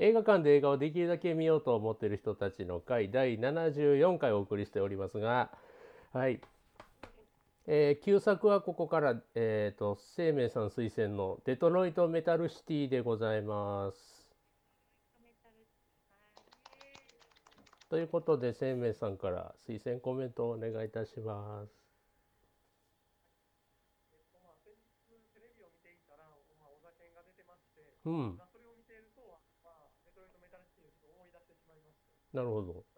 映画館で映画をできるだけ見ようと思っている人たちの会第74回お送りしておりますが、はい。えー、旧作はここから、えーと、生命さん推薦のデトロイトメタルシティでございます。ということで、生命さんから推薦コメントをお願いいたします。うん。なるほど。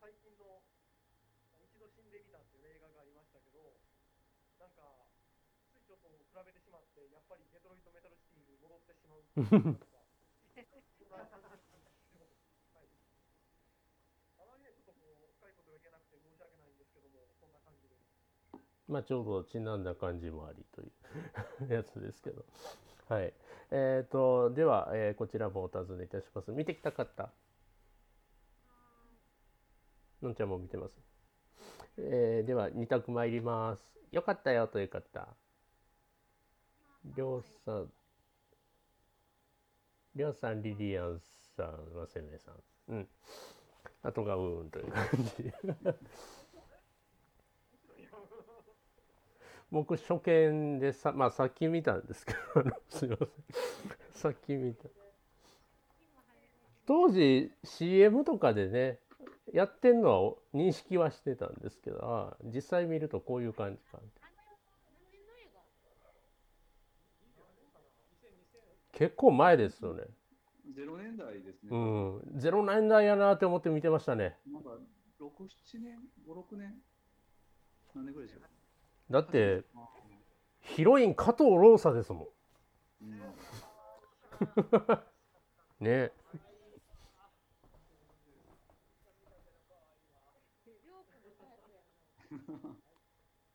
最近の一度死んでみたっていう映画がありましたけど、なんか、ついちょっと比べてしまって、やっぱりデトロイトメタルシティに戻ってしまうっていうか。あまりね、ちょっとこう、深いことが言えなくて申し訳ないんですけども、そんな感じです。まあ、ちょうどちなんだ感じもありという やつですけど。はい。えっ、ー、と、では、えー、こちらもお尋ねいたします。見てきたかった？のんちゃんも見てます。えー、では、2択参ります。よかったよという方。りょうさん、りょうさん、リリアンさん、わせめさん。うん。あとがうーんという感じ。僕、初見でさ、まあ、さっき見たんですけど、すいません。さっき見た。当時、CM とかでね、やってんのは認識はしてたんですけど実際見るとこういう感じか結構前ですよね。ゼロ年代ですね。うん。ゼロ年代やなって思って見てましたね。なんか67年56年？何年ぐらいでしょうだってヒロイン加藤ローサですもん、うん、ね。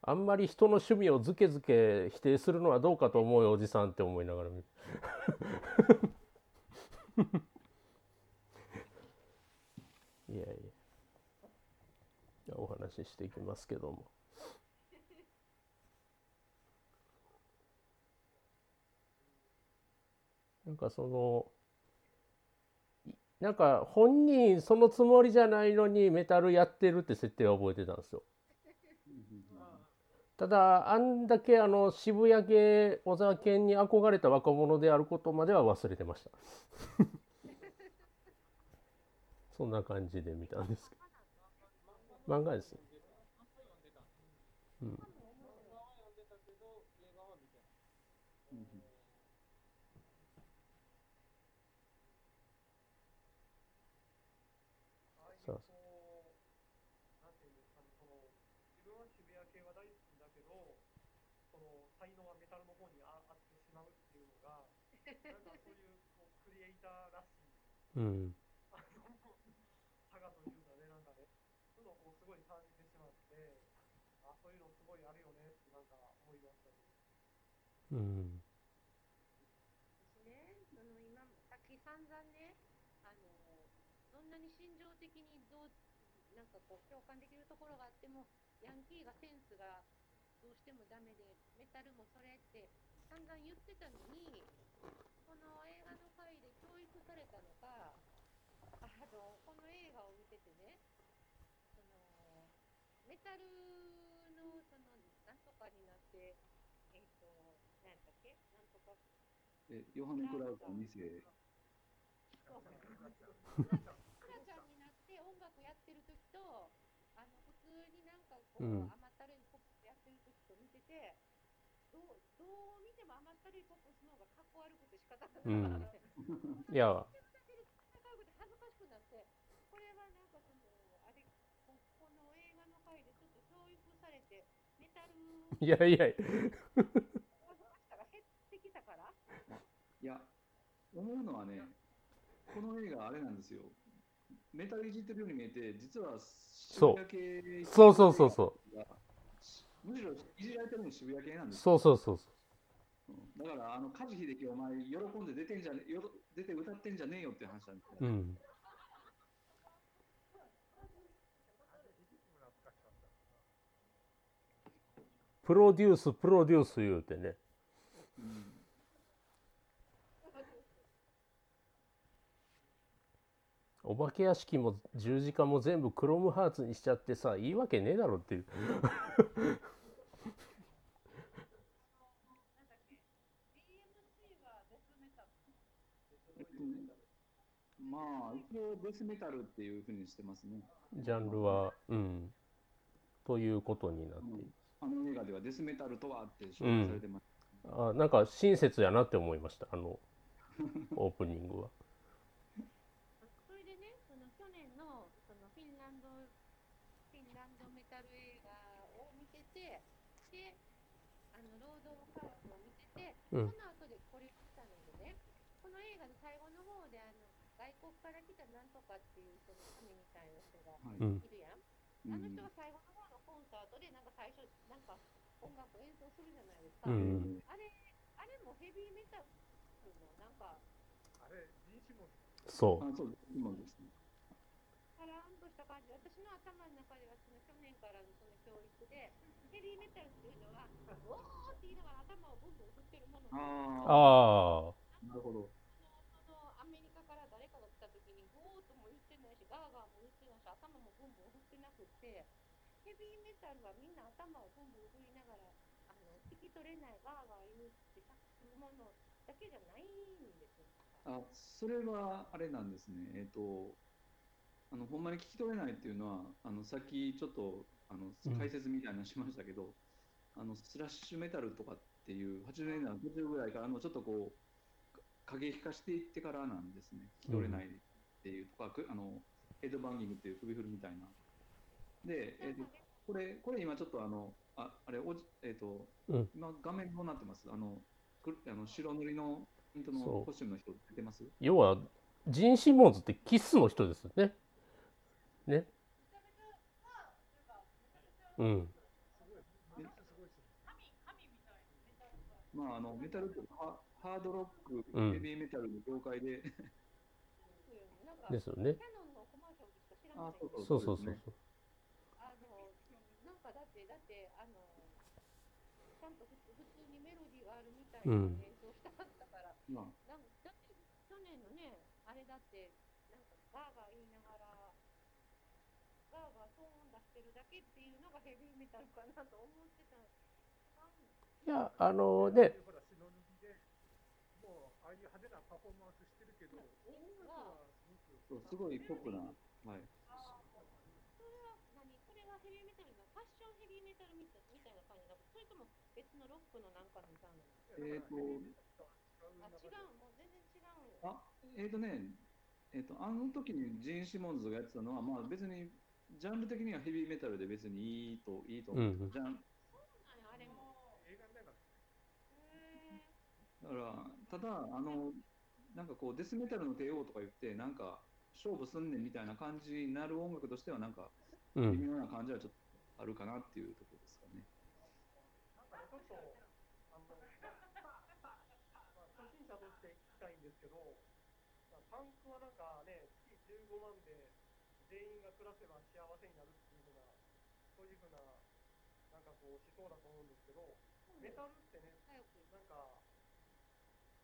あんまり人の趣味をずけずけ否定するのはどうかと思うよおじさんって思いながら見る。いやいや。お話ししていきますけどもなんかそのなんか本人そのつもりじゃないのにメタルやってるって設定は覚えてたんですよ。ただあんだけあの渋谷系小沢健に憧れた若者であることまでは忘れてました。そんな感じで見たんですけど。漫画ですね。うんうん。あの、佐賀というかね、なん。かね、そういうのをこうすごい感じてしまって、あ、そういうのすごいあるよねってなん。か思いましたね。うん。私ね、その今、さっき散々ね、あの、そん。なに心情的にどう、なん。かこう共感できるところがあっても、ヤンキーがセンスがどうしてもダメで、メタルもそれって散々言ってたのに、この映画の回で教育されたのか、あの、この映画を見ててね、その、メタルの、その、なんとかになって、えっ、ー、と、何やっけ？なんとか。え、ヨハネ・クラウト2世。そうそう。クラちゃんになって音楽やってる時と、あの、普通になんかこう、うん、甘ったるいポップやってる時と見てて、どう、どう見ても甘ったるいポップスの方がかっこ悪くて仕方がなくて、うん、いや恥ずかしくなってこれはなんかそのあれここの映画の回でちょっと教育されてメタルいやいや。いや思うのはねこの映画あれなんですよ。メタルいじってるように見えて実は渋谷系そうそうそうそうむしろいじられてるの渋谷系なんですそうそうそうそう。だから、あの、梶秀樹お前、喜んで出てんじゃね、よ出て歌ってんじゃねえよって話なんですよ。うん。プロデュースプロデュース言うてね。うんお化け屋敷も十字架も全部クロムハーツにしちゃってさいいわけねえだろっていう。まあ、一応デスメタルっていうふうにしてますね。ジャンルはうん。ということになっているあの映画ではデスメタルとはって紹介されてます。あなんか親切やなって思いました。あの オープニングは。それでね、その去年のそのフィンランドフィンランドメタル映画を見てて、で、あのロード・オブ・カオスを見てて、うん。その後でこれを見たのでね、この映画の最後の方であの外国から来たなんとかっていうその神みたいな人がいるやん。うん。あの人が最後のか音楽演奏するじゃないですか。うん。あれあれもヘビーメタルのなんかあれ、人種もそあそう今ですね。カラーンとした感じ、私の頭の中ではその去年からのその教育で、ヘビーメタルっていうのは、おーって言いながら頭をブンブン振ってるもの。うああああ、なるほど。そのアメリカから誰かが来た時に、ゴーとも言ってないし、ガーガーも言ってないし、頭もブンブン振ってなくって、ヘビーメタルはみんな頭をブンブン振りながら、あの聞き取れないガーガー言うってさするものだけじゃないんですよ。あ、それはあれなんですね。えっ、と、あの、ほんまに聞き取れないっていうのは、あの、さっきちょっと、あのうん、解説みたいなのしましたけど、あの、スラッシュメタルとかっていう、80年代の途中ぐらいからの、ちょっとこう、か過激化していってからなんですね。聞き取れないっていうとか、くあの、ヘッドバンギングっていう首振るみたいな。で、えっ、と、これ、これ今ちょっとあの、ああれ、おじえっ、と、うん。今画面どうなってます？あの、くあの白塗りのピントのコスチュームの人出てます？要はジン・シモンズってキスの人ですよね。ね。うん。まあ、あのメタルハハードロック、うん。ヘビーメタルの業界で、ですよね。あそうそうそうそうですねそうあの、なんかだって、だって、あの、ちゃんと普通にメロディーがあるみたいなうん演奏してはったから、まあ、なんかだって、去年のね、あれだって、なんかガーガー言いながら、ガーガー騒音出してるだけっていうのがヘビーメタルかなと思ってた。なん。いやあのねもう、ああいう派手なパフォーマンスしてるけど、音楽そうすごいポップな、はい、それは何？それがヘビーメタルのファッションヘビーメタルみたいみたいな感じだそれとも別のロックのなんかのジャンルえーとあ違うもう全然違うよ。あえっ、とね、えっ、と、あの時にジーン・シモンズがやってたのは、まあ別に、ジャンル的にはヘビーメタルで別にいいと、いいと思う。ん。ですけど、ジャンなんやあれも。映画だから、ただ、あの、なんかこう、デスメタルの帝王とか言って、なんか、勝負すんねんみたいな感じになる音楽としては、なんか、うん。微妙な感じはちょっとあるかなっていうところですかね。なんかね、ちょっと、あの、まあ、初心者として聞きたいんですけど、まあパンクはなんかね、月15万で全員が暮らせば幸せになるっていうふうな、そういうふうな、なんかこう、思想だと思うんですけど、メタルってね、なんか、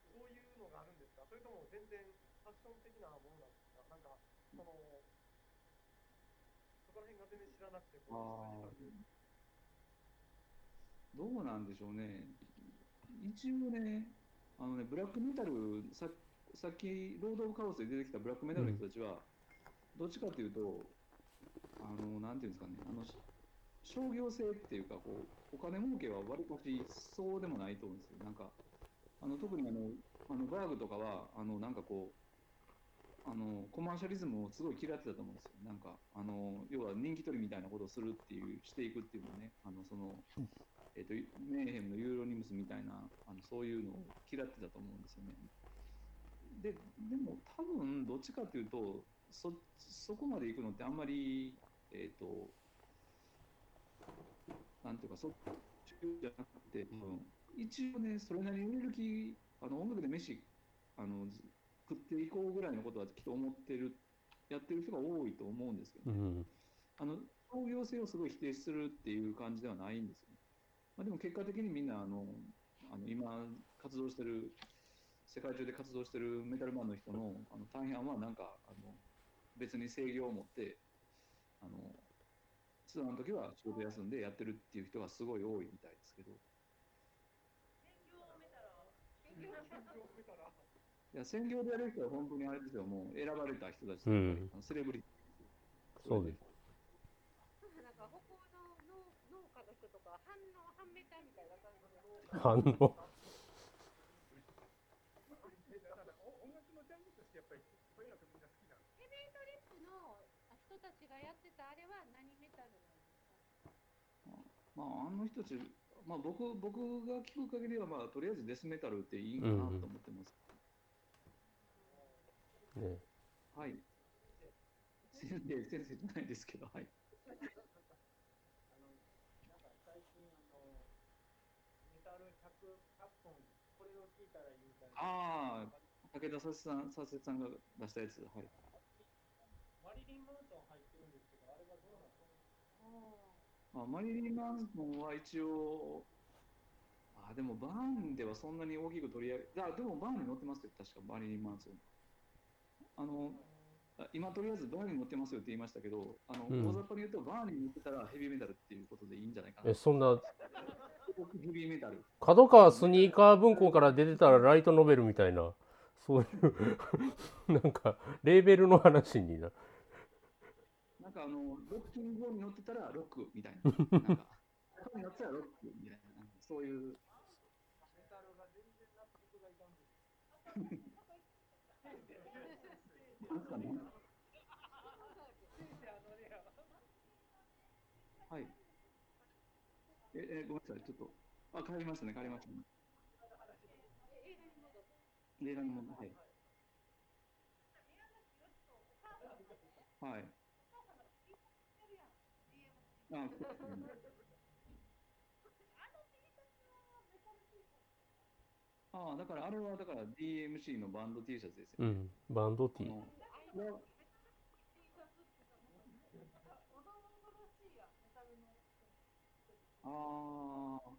そういうのがあるんですか？それとも全然ファッション的なものなんですかなんか、その、そこら辺が全然知らなくて、こうどうなんでしょうね。一応ね、あのね、ブラックメタル、ささっき、ロード・オブ・カオスで出てきたブラックメタルの人たちは、どっちかというと、あの、なんていうんですかね、あの、し商業性っていうか、こう、お金儲けは割かしそうでもないと思うんですよ。なんか、あの、特にあの、あのバーグとかは、あの、なんかこう、あの、コマーシャリズムをすごい嫌ってたと思うんですよ。なんか、あの、要は人気取りみたいなことをするっていう、していくっていうのはね、あの、その、えっ、と、メーヘムのユーロニムスみたいな、あの、そういうのを嫌ってたと思うんですよね。で、でも多分、どっちかというと、そ、そこまで行くのってあんまり、えっ、と、なんていうか、そっちじゃなくて、一応ね、それなりに売れる気、あの、音楽で飯、あの、ず食っていこうぐらいのことはきっと思ってる、やってる人が多いと思うんですけど、うん。あの、商業性をすごい否定するっていう感じではないんですよね。まあ、でも結果的にみんなあのあの今活動してる世界中で活動してるメタルマンの人のあの大半はなんかあの別に制御を持ってあのツアーの時は仕事休んでやってるっていう人がすごい多いみたいですけど。いや専業でやる人は本当にあれですよ。もう選ばれた人たち、うん。あのセレブリティそうです。なんか北欧の農農家の人とか反応反メタみたいな感じで反応。だからお音楽のジャンルとしてやっぱりそういうのがみんな好きなんですヘビートリップの人たちがやってたあれは何メタルなんですかまあ、あの人たち、まあ、僕僕が聞く限りは、まあ、とりあえずデスメタルっていいかなと思ってます。ね、はい。先生、先生じゃないですけど、はい。あのなんか最近あのメタル 100, 100本これを聞いたらいいみたいなああ、武田佐世さん佐世さんが出したやつ、はい。マリリン・マンソン入ってるんですけどあれがどうなのまあ、マリリン・マンソンは一応、あでもバーンではそんなに大きく取り上げ、あでもバーンに載ってますよ、確かマリリン・マンソン。あの、あ今とりあえずバーンに載ってますよって言いましたけど、あの、うん大雑把に言うと、バーンに載ってたらヘビーメタルっていうことでいいんじゃないかなえ、。そんな、ヘビーメタル。角川スニーカー文庫から出てたらライトノベルみたいな、そういう、なんか、レーベルの話にな。なんかあの、ロッキング に乗ってたらロックみたいな。なんか、他に乗ってたらロックみたいな。そういう。はい。え、え、ごめんなさい。ちょっと。あ、帰りましたね。帰りましたね。映画にも、はい。はい。あ、そうですね。ああ、だからあれはだから DMC のバンド T シャツですよ。うん、バンド T あ。のこれはああ。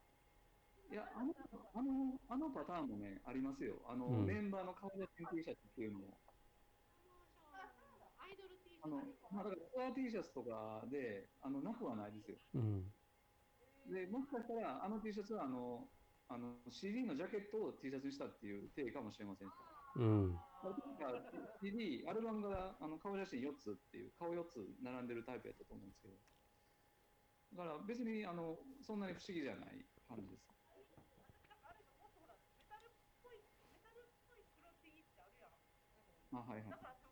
いや、あの、あの、あのパターンもね、ありますよ。あの、うんメンバーの顔写真 T シャツっていうのも。あのまあ、だからツアー T シャツとかで、あの、なくはないですよ。うん。で、もしかしたら、あの T シャツは、あの、あの、CD のジャケットを T シャツにしたっていう体かもしれません。うん。CD、アルバムがあの顔写真4つっていう、顔4つ並んでるタイプやったと思うんですけど。だから別にあのそんなに不思議じゃない感じです。あ、はいはい。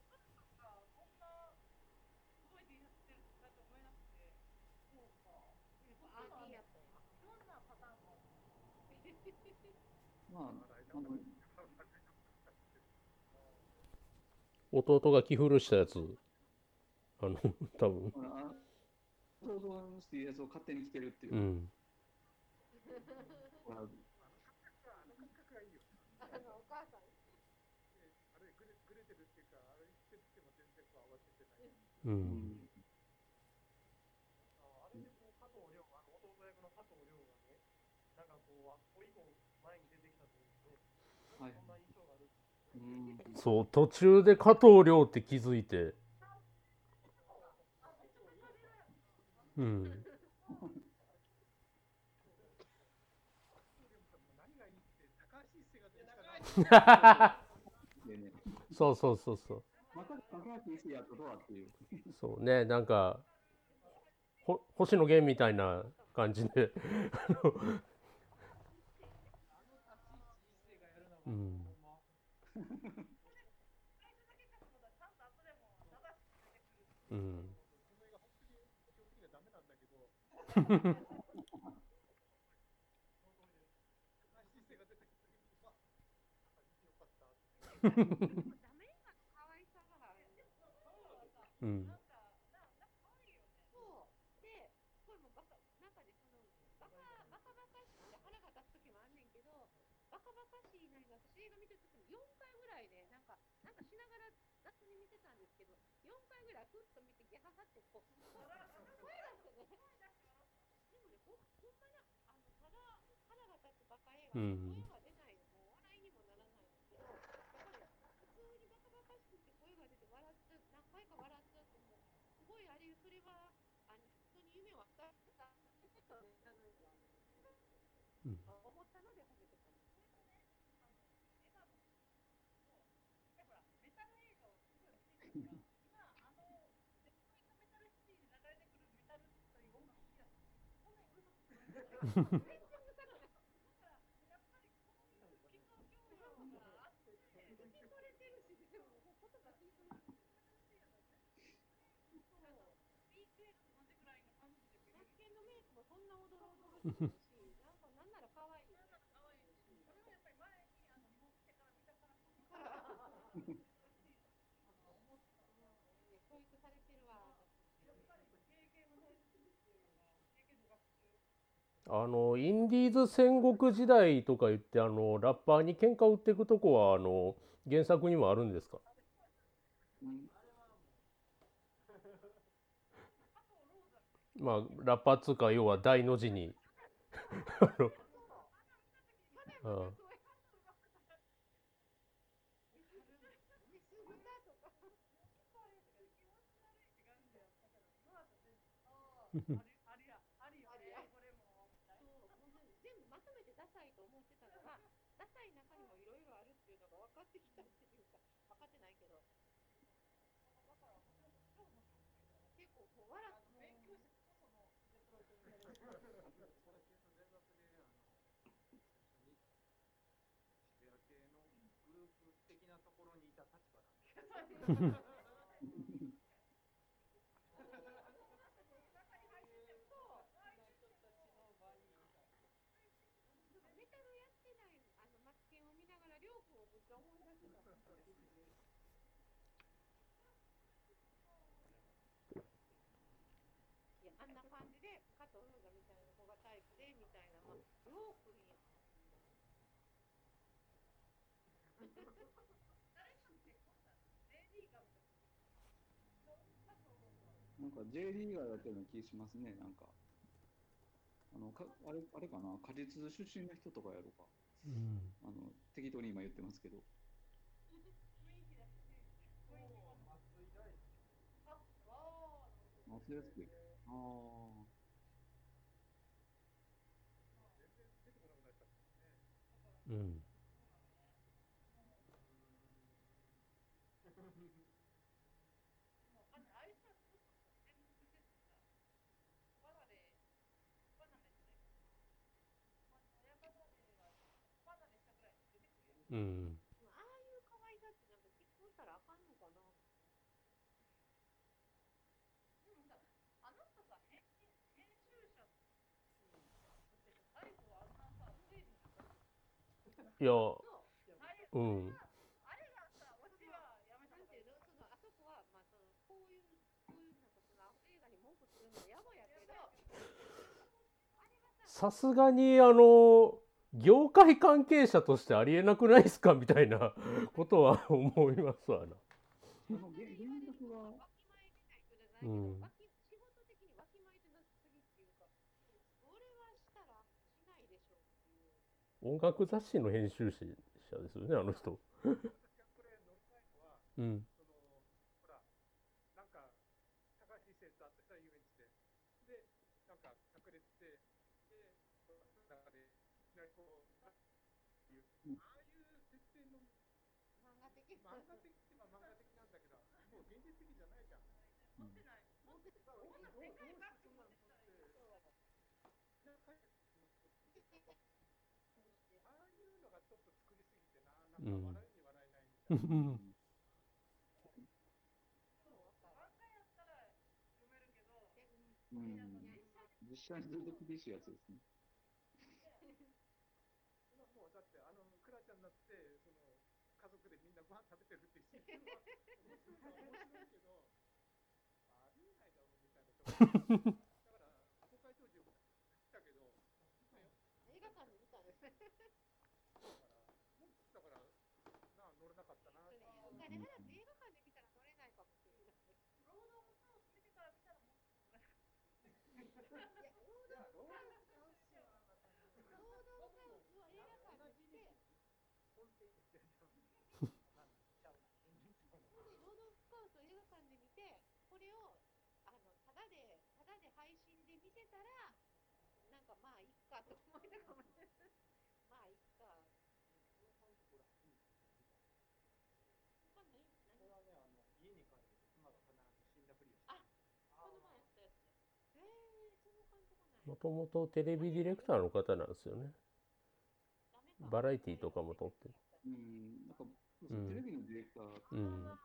アーティーやったんや弟が着古したやつ。あの、多分。あ想像のしてやつを勝手に着てるっていうう。ん。まあそう、途中で加藤亮って気づいて。うん。そうそうそうそう。そうね、なんか、ほ星野源みたいな感じで。うん。うん。うん。そうでこれもバカなんかねそのバカバカバカしくて腹が立つ時もあんねんけどバカバカしいなりが私映画見てる時も4回ぐらいねなんかなんかしながら雑に見てたんですけど4回ぐらいふっと見てギャハハってこう声出してねでもねほほんまにあのただ腹が立つバカ映画、うん。声は出ない、う笑いにもならないんですけど、やっぱり普通にバカバカしくて声が出て笑っちゃう、何回か笑っちゃうってもう、すごいあれ、それは、あの普通に夢を与えた、うん思ったので褒めてたんです。マツケンのメイクもそんな驚驚くし、なんかなんなら可愛い。教育されてるわ。あのインディーズ戦国時代とか言ってあのラッパーに喧嘩売っていくとこはあの原作にもあるんですか？うん。まあラッパーっつうか要は大の字にあの。あ全 部まとめてダサいと思ってたのが、ダサい中にもいろいろあるっていうのが分かってきたっていうか、分かってないけど。結構こう笑って勉強して渋谷系のグループ的なところにいた立場なんでメタルやってないあ、ん。な感じで、加藤ルーザみたいな子がタイプで、みたいな、まあ、りょうくんや。なんか J リーガーやってるような気しますね、なんか。あのかあれあれかな、果実出身の人とかやろうか。うんあの適当に今言ってますけど。松井大輔。ああ。うんうん、ああいう可愛さってなんか結婚したらあかんのかなでもさあなたさ編編集者って最後あんなさついいやうん。あれがさ私はやめたんだそのあそこはまあそのこういうこういうなんかその映画に文句するのやばやけどさすがにあの業界関係者としてありえなくないですか？みたいな ことは思いますわな。うん。音楽雑誌の編集者ですよねあの人。うんなこうああいう設定の漫画的漫画的ってまあ漫画的なんだけどもう現実的じゃないじゃん。持ってない。持ってない。どうしてそんなの撮ってなんかああいうのがちょっと作りすぎてななんか笑いに笑えないみたいな。うんうん、実際にずっと厳しいやつですね。もうだってあのクラちゃんになってその家族でみんなご飯食べてるってシーンは面白い面白いけどありえないだろうみたいなところだから公開当時来たけど今よ映画館で見たんですね。だからだからなあ乗れなかったなっていうお金払って映画館で見たら乗れないかもしれない。労働もそう見てから見たらもっと乗れない。いや、労働もそうかまあいっかと思いながらまあいっかんないこれはね、あの家に帰ると妻が必ず死んだふりをしてあこの前やったやつ。へえその感じがないもともとテレビディレクターの方なんですよね。バラエティとかも撮ってる。うん、なんか、うんテレビのディレクター、うん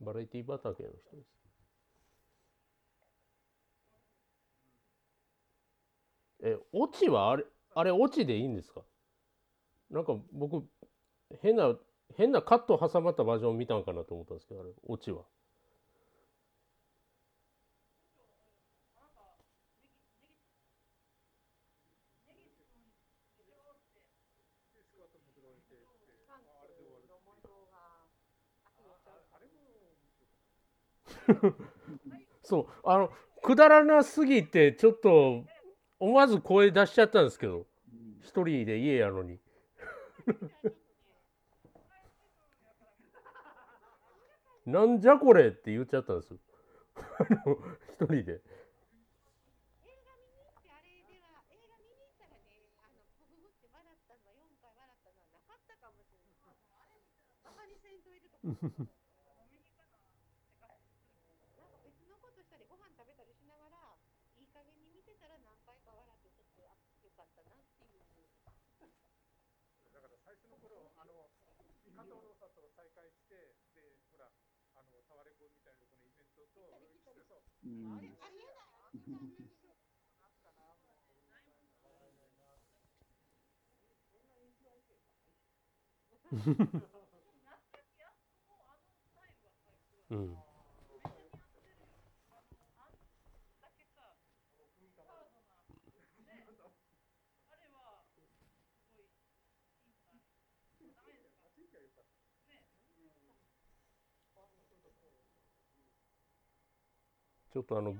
バラエティ畑の人ですえオチはあれあれオチでいいんですか？なんか僕変な変なカット挟まったバージョン見たんかなと思ったんですけどあれオチは。そうあのくだらなすぎてちょっと思わず声出しちゃったんですけど一人で家やのに。なんじゃこれって言っちゃったんですよ。あの一人で 映画見に行ってあれでは映画見に行ったらねあのブブブって笑ったのは4回笑ったのはなかったかもしれないバカにせんといてとかなんか別のことしたりご飯食べたりしながらいい加減に見てたら何回か笑ってちょっとあよかったなっていうだから最初の頃、あの、加藤のさと再会して、で、ほら、あの、タワレコみたいなこのイベントと、し てそう、うんあれあれやだうんちょっとあの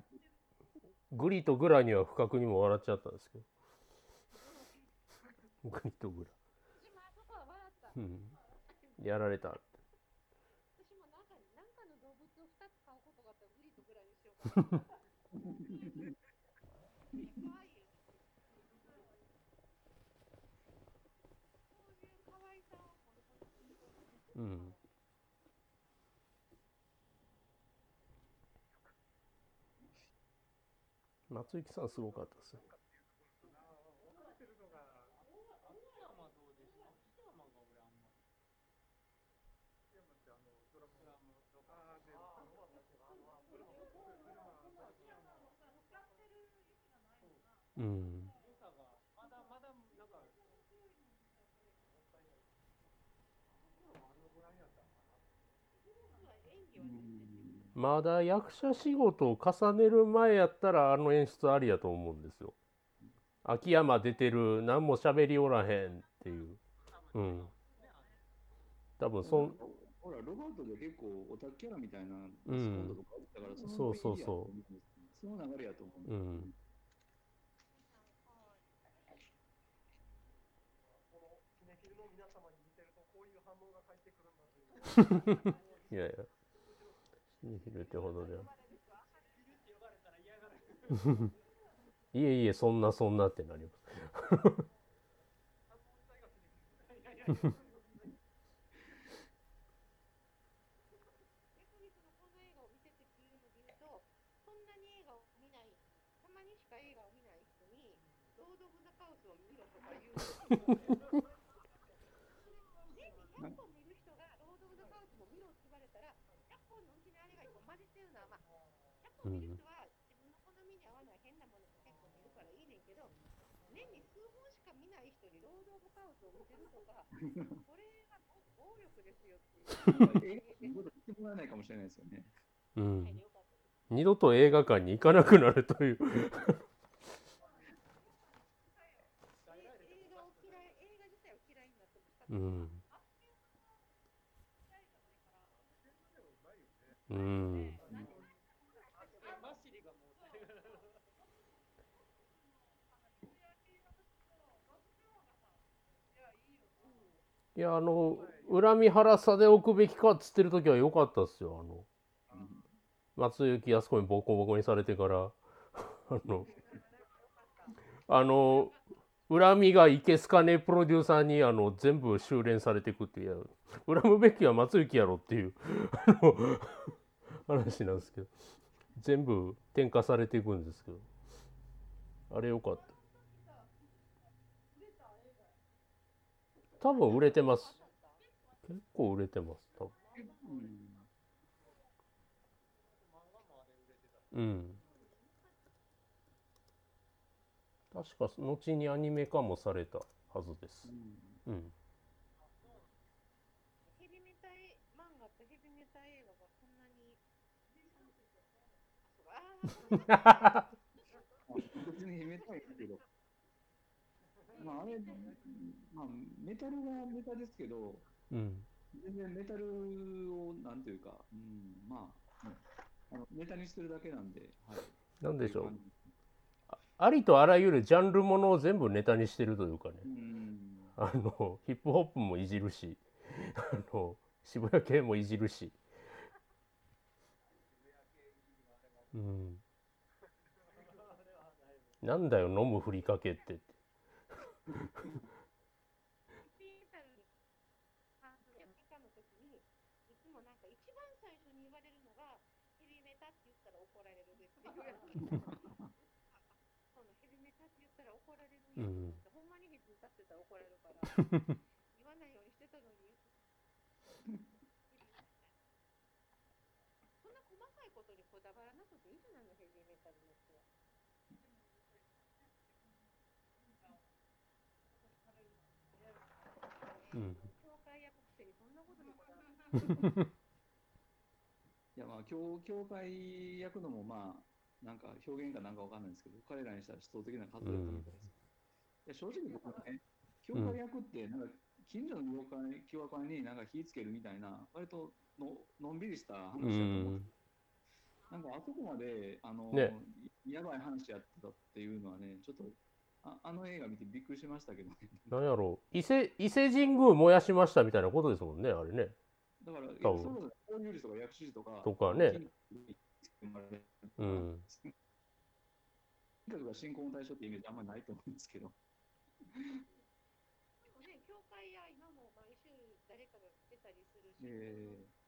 グリとグラには不覚にも笑っちゃったんですけど。グリとグラ。うん。やられたって。私もなん。かなんかの動物を2つ飼うことがあったらグリとグラにしようかな可愛いよそういう可愛さをこの子にうん松雪さんすごかったですね、うんまり。山ってあの、ドラム、ドラムとか、ああ、で、あうん良さが、まだまだ、なんか、あのぐらいやったのかな。演技はねまだ役者仕事を重ねる前やったらあの演出ありやと思うんですよ。秋山出てる何も喋りおらへんっていう。うん。多分そんほら、ロバートで結構オタクキャラみたいなスポうんットとかあったから、そうそうそうその流れやと思う。うんこのキネフィルの皆様に見てると、こういう反応が返ってくるん。だという。いやいやシニフィルってほどではいえいえそんなそんなってなります。逆にその うん。二度と映画館に行かなくなるという。うん。うんマシリがもう、いやあの恨み腹さで置くべきかっつってる時は良かったっすよ。あの松雪あそこにボコボコにされてから。あのあの恨みがいけすかねえプロデューサーにあの全部修練されていくっていう。恨むべきは松雪やろっていう。話なんですけど。全部転化されていくんですけど。あれよかった。多分売れてます。結構売れてます多分。うん。うん確か後にアニメ化もされたはずです。うん。うんヘビメタ漫画とヘビメタ映画がそんなに。別にメタルけど、まああれ、まあメタルはメタですけど、うん。全然メタルをなんていうか、うん、まあ、ねあのネタにしてるだけなんで、はい。なんでしょう。ありとあらゆるジャンルものを全部ネタにしてるというかね。うん。あのヒップホップもいじるしあの渋谷系もいじるし。うん。なんだよ飲むふりかけってヘビメタルに関するアメリカの時に、いつもなんか一番最初に言われるのが、ヘビメタって言ったら怒られるですって言われる。そのヘビメタって言ったら怒られるよ、うんほんまにヘビメタって言ったら怒られるから、言わないようにしてたのに。そんな細かいことにこだわらなくていいじゃないの、ヘビメタルの人は。うん。いや、まあ、教教会役のも、まあ、なんか表現かなんかわかんないんですけど、彼らにしたら思想的な活動だったみたいです。いや正直僕はね、教会役って、なんか、近所の教会教会になんか火つけるみたいな、割とののんびりした話だとう思うんん。なんかあそこまで、あの、ね。やばい話やってたっていうのはね、ちょっと、ああの映画見てびっくりしましたけどね。なんやろう伊勢伊勢神宮燃やしましたみたいなことですもんねあれねだから、多分そう法有理とか薬師寺とか、とかねううんん。とか信仰の対象ってイメージあんまりないと思うんですけど。でもね、教会や今も毎週誰かが来てたりするし、え。ー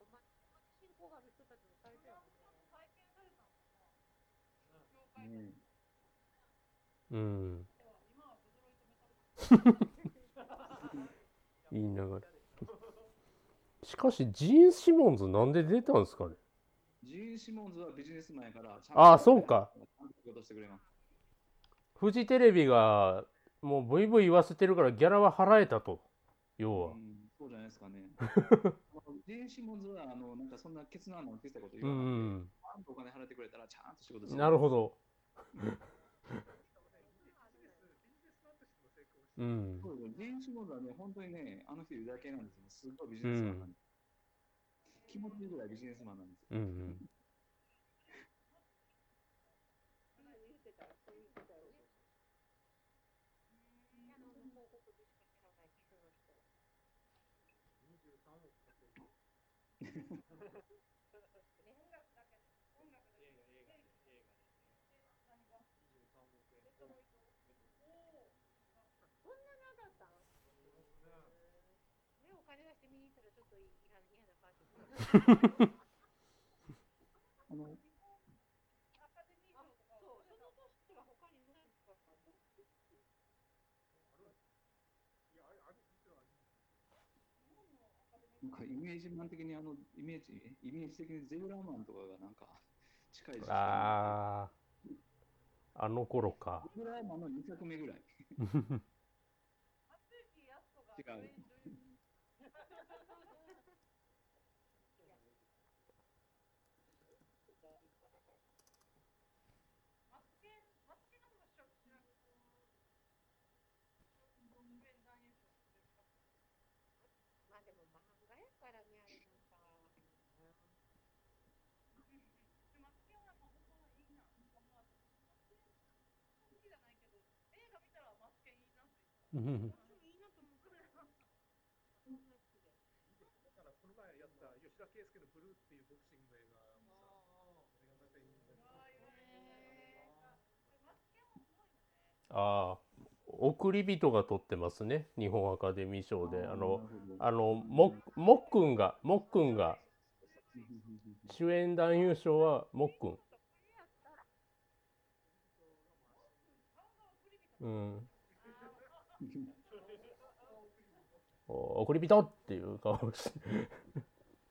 ねうん言いながら。しかしジーン・シモンズなんで出たんですかね？ジーン・シモンズはビジネスマンやから、ちゃんああそうか。ちゃんと仕事してくれます。フジテレビがもうブイブイ言わせてるからギャラは払えたと。要は。うん、そうじゃないですかね。ジーン・シモンズは、あの、なんかそんなケツの穴を消したことう言わないで、んお金払ってくれたら、ちゃんと仕事してなるほどビジネスマンとしての成功をしてうんそうですねジーン・シモンズはね、本当にね、あの人ユダヤ系なんですよ。すごいビジネスマンなんです。気持ちいいぐらいビジネスマンなんですよ。うんうん言ってた、そう言ってたよね。あの、広告でしか知らない人の人。23億かけるそんななかったんね、お金出して見に行ったらちょっと嫌な嫌な感じ。あの、なんかイメージマン的にあの、イメージ、イメージ的にゼブラーマンとかがなんか近いあああの頃かゼブラーマンの2作目ぐらい。違う。まあでも漫画やからね、あれなんか。うんいいなと思うから。そんな好きで。だからこの前やった吉田圭佑のブルーっていうボクシングの映画もさ、それがまたいいんだよ。ああ送り人が取ってますね。日本アカデミー賞で。あのあのももっくんがもっくんが。主演男優賞はもっくんうん。お 送り人っていう顔して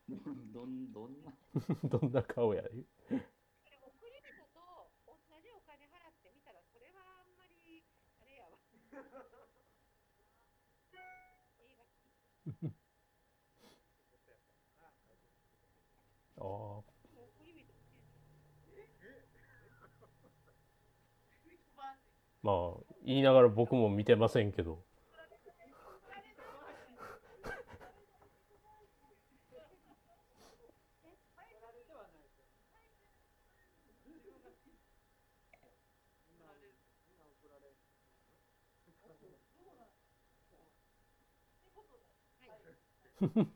どんどんな？どんな顔やこれ送り人と同じお金払ってみたらそれはあんまりあまあ言いながら僕も見てませんけど。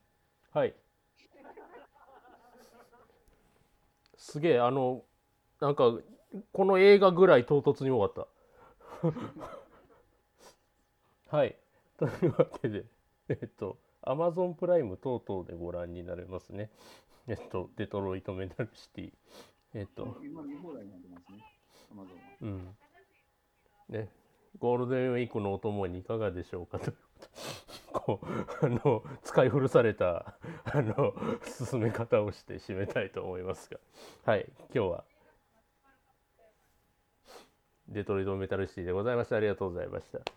はい。すげえあのなんかこの映画ぐらい唐突に終わった。はい。というわけでえっと Amazon プライム等々でご覧になれますね。えっとデトロイトメタルシティ。えっと今見放題になってますね、アマゾンは。うん。ね。ゴールデンウィークのお供にいかがでしょうか？ということこうあの使い古されたあの進め方をして締めたいと思いますが。はい。今日はデトロイトメタルシティでございました。ありがとうございました。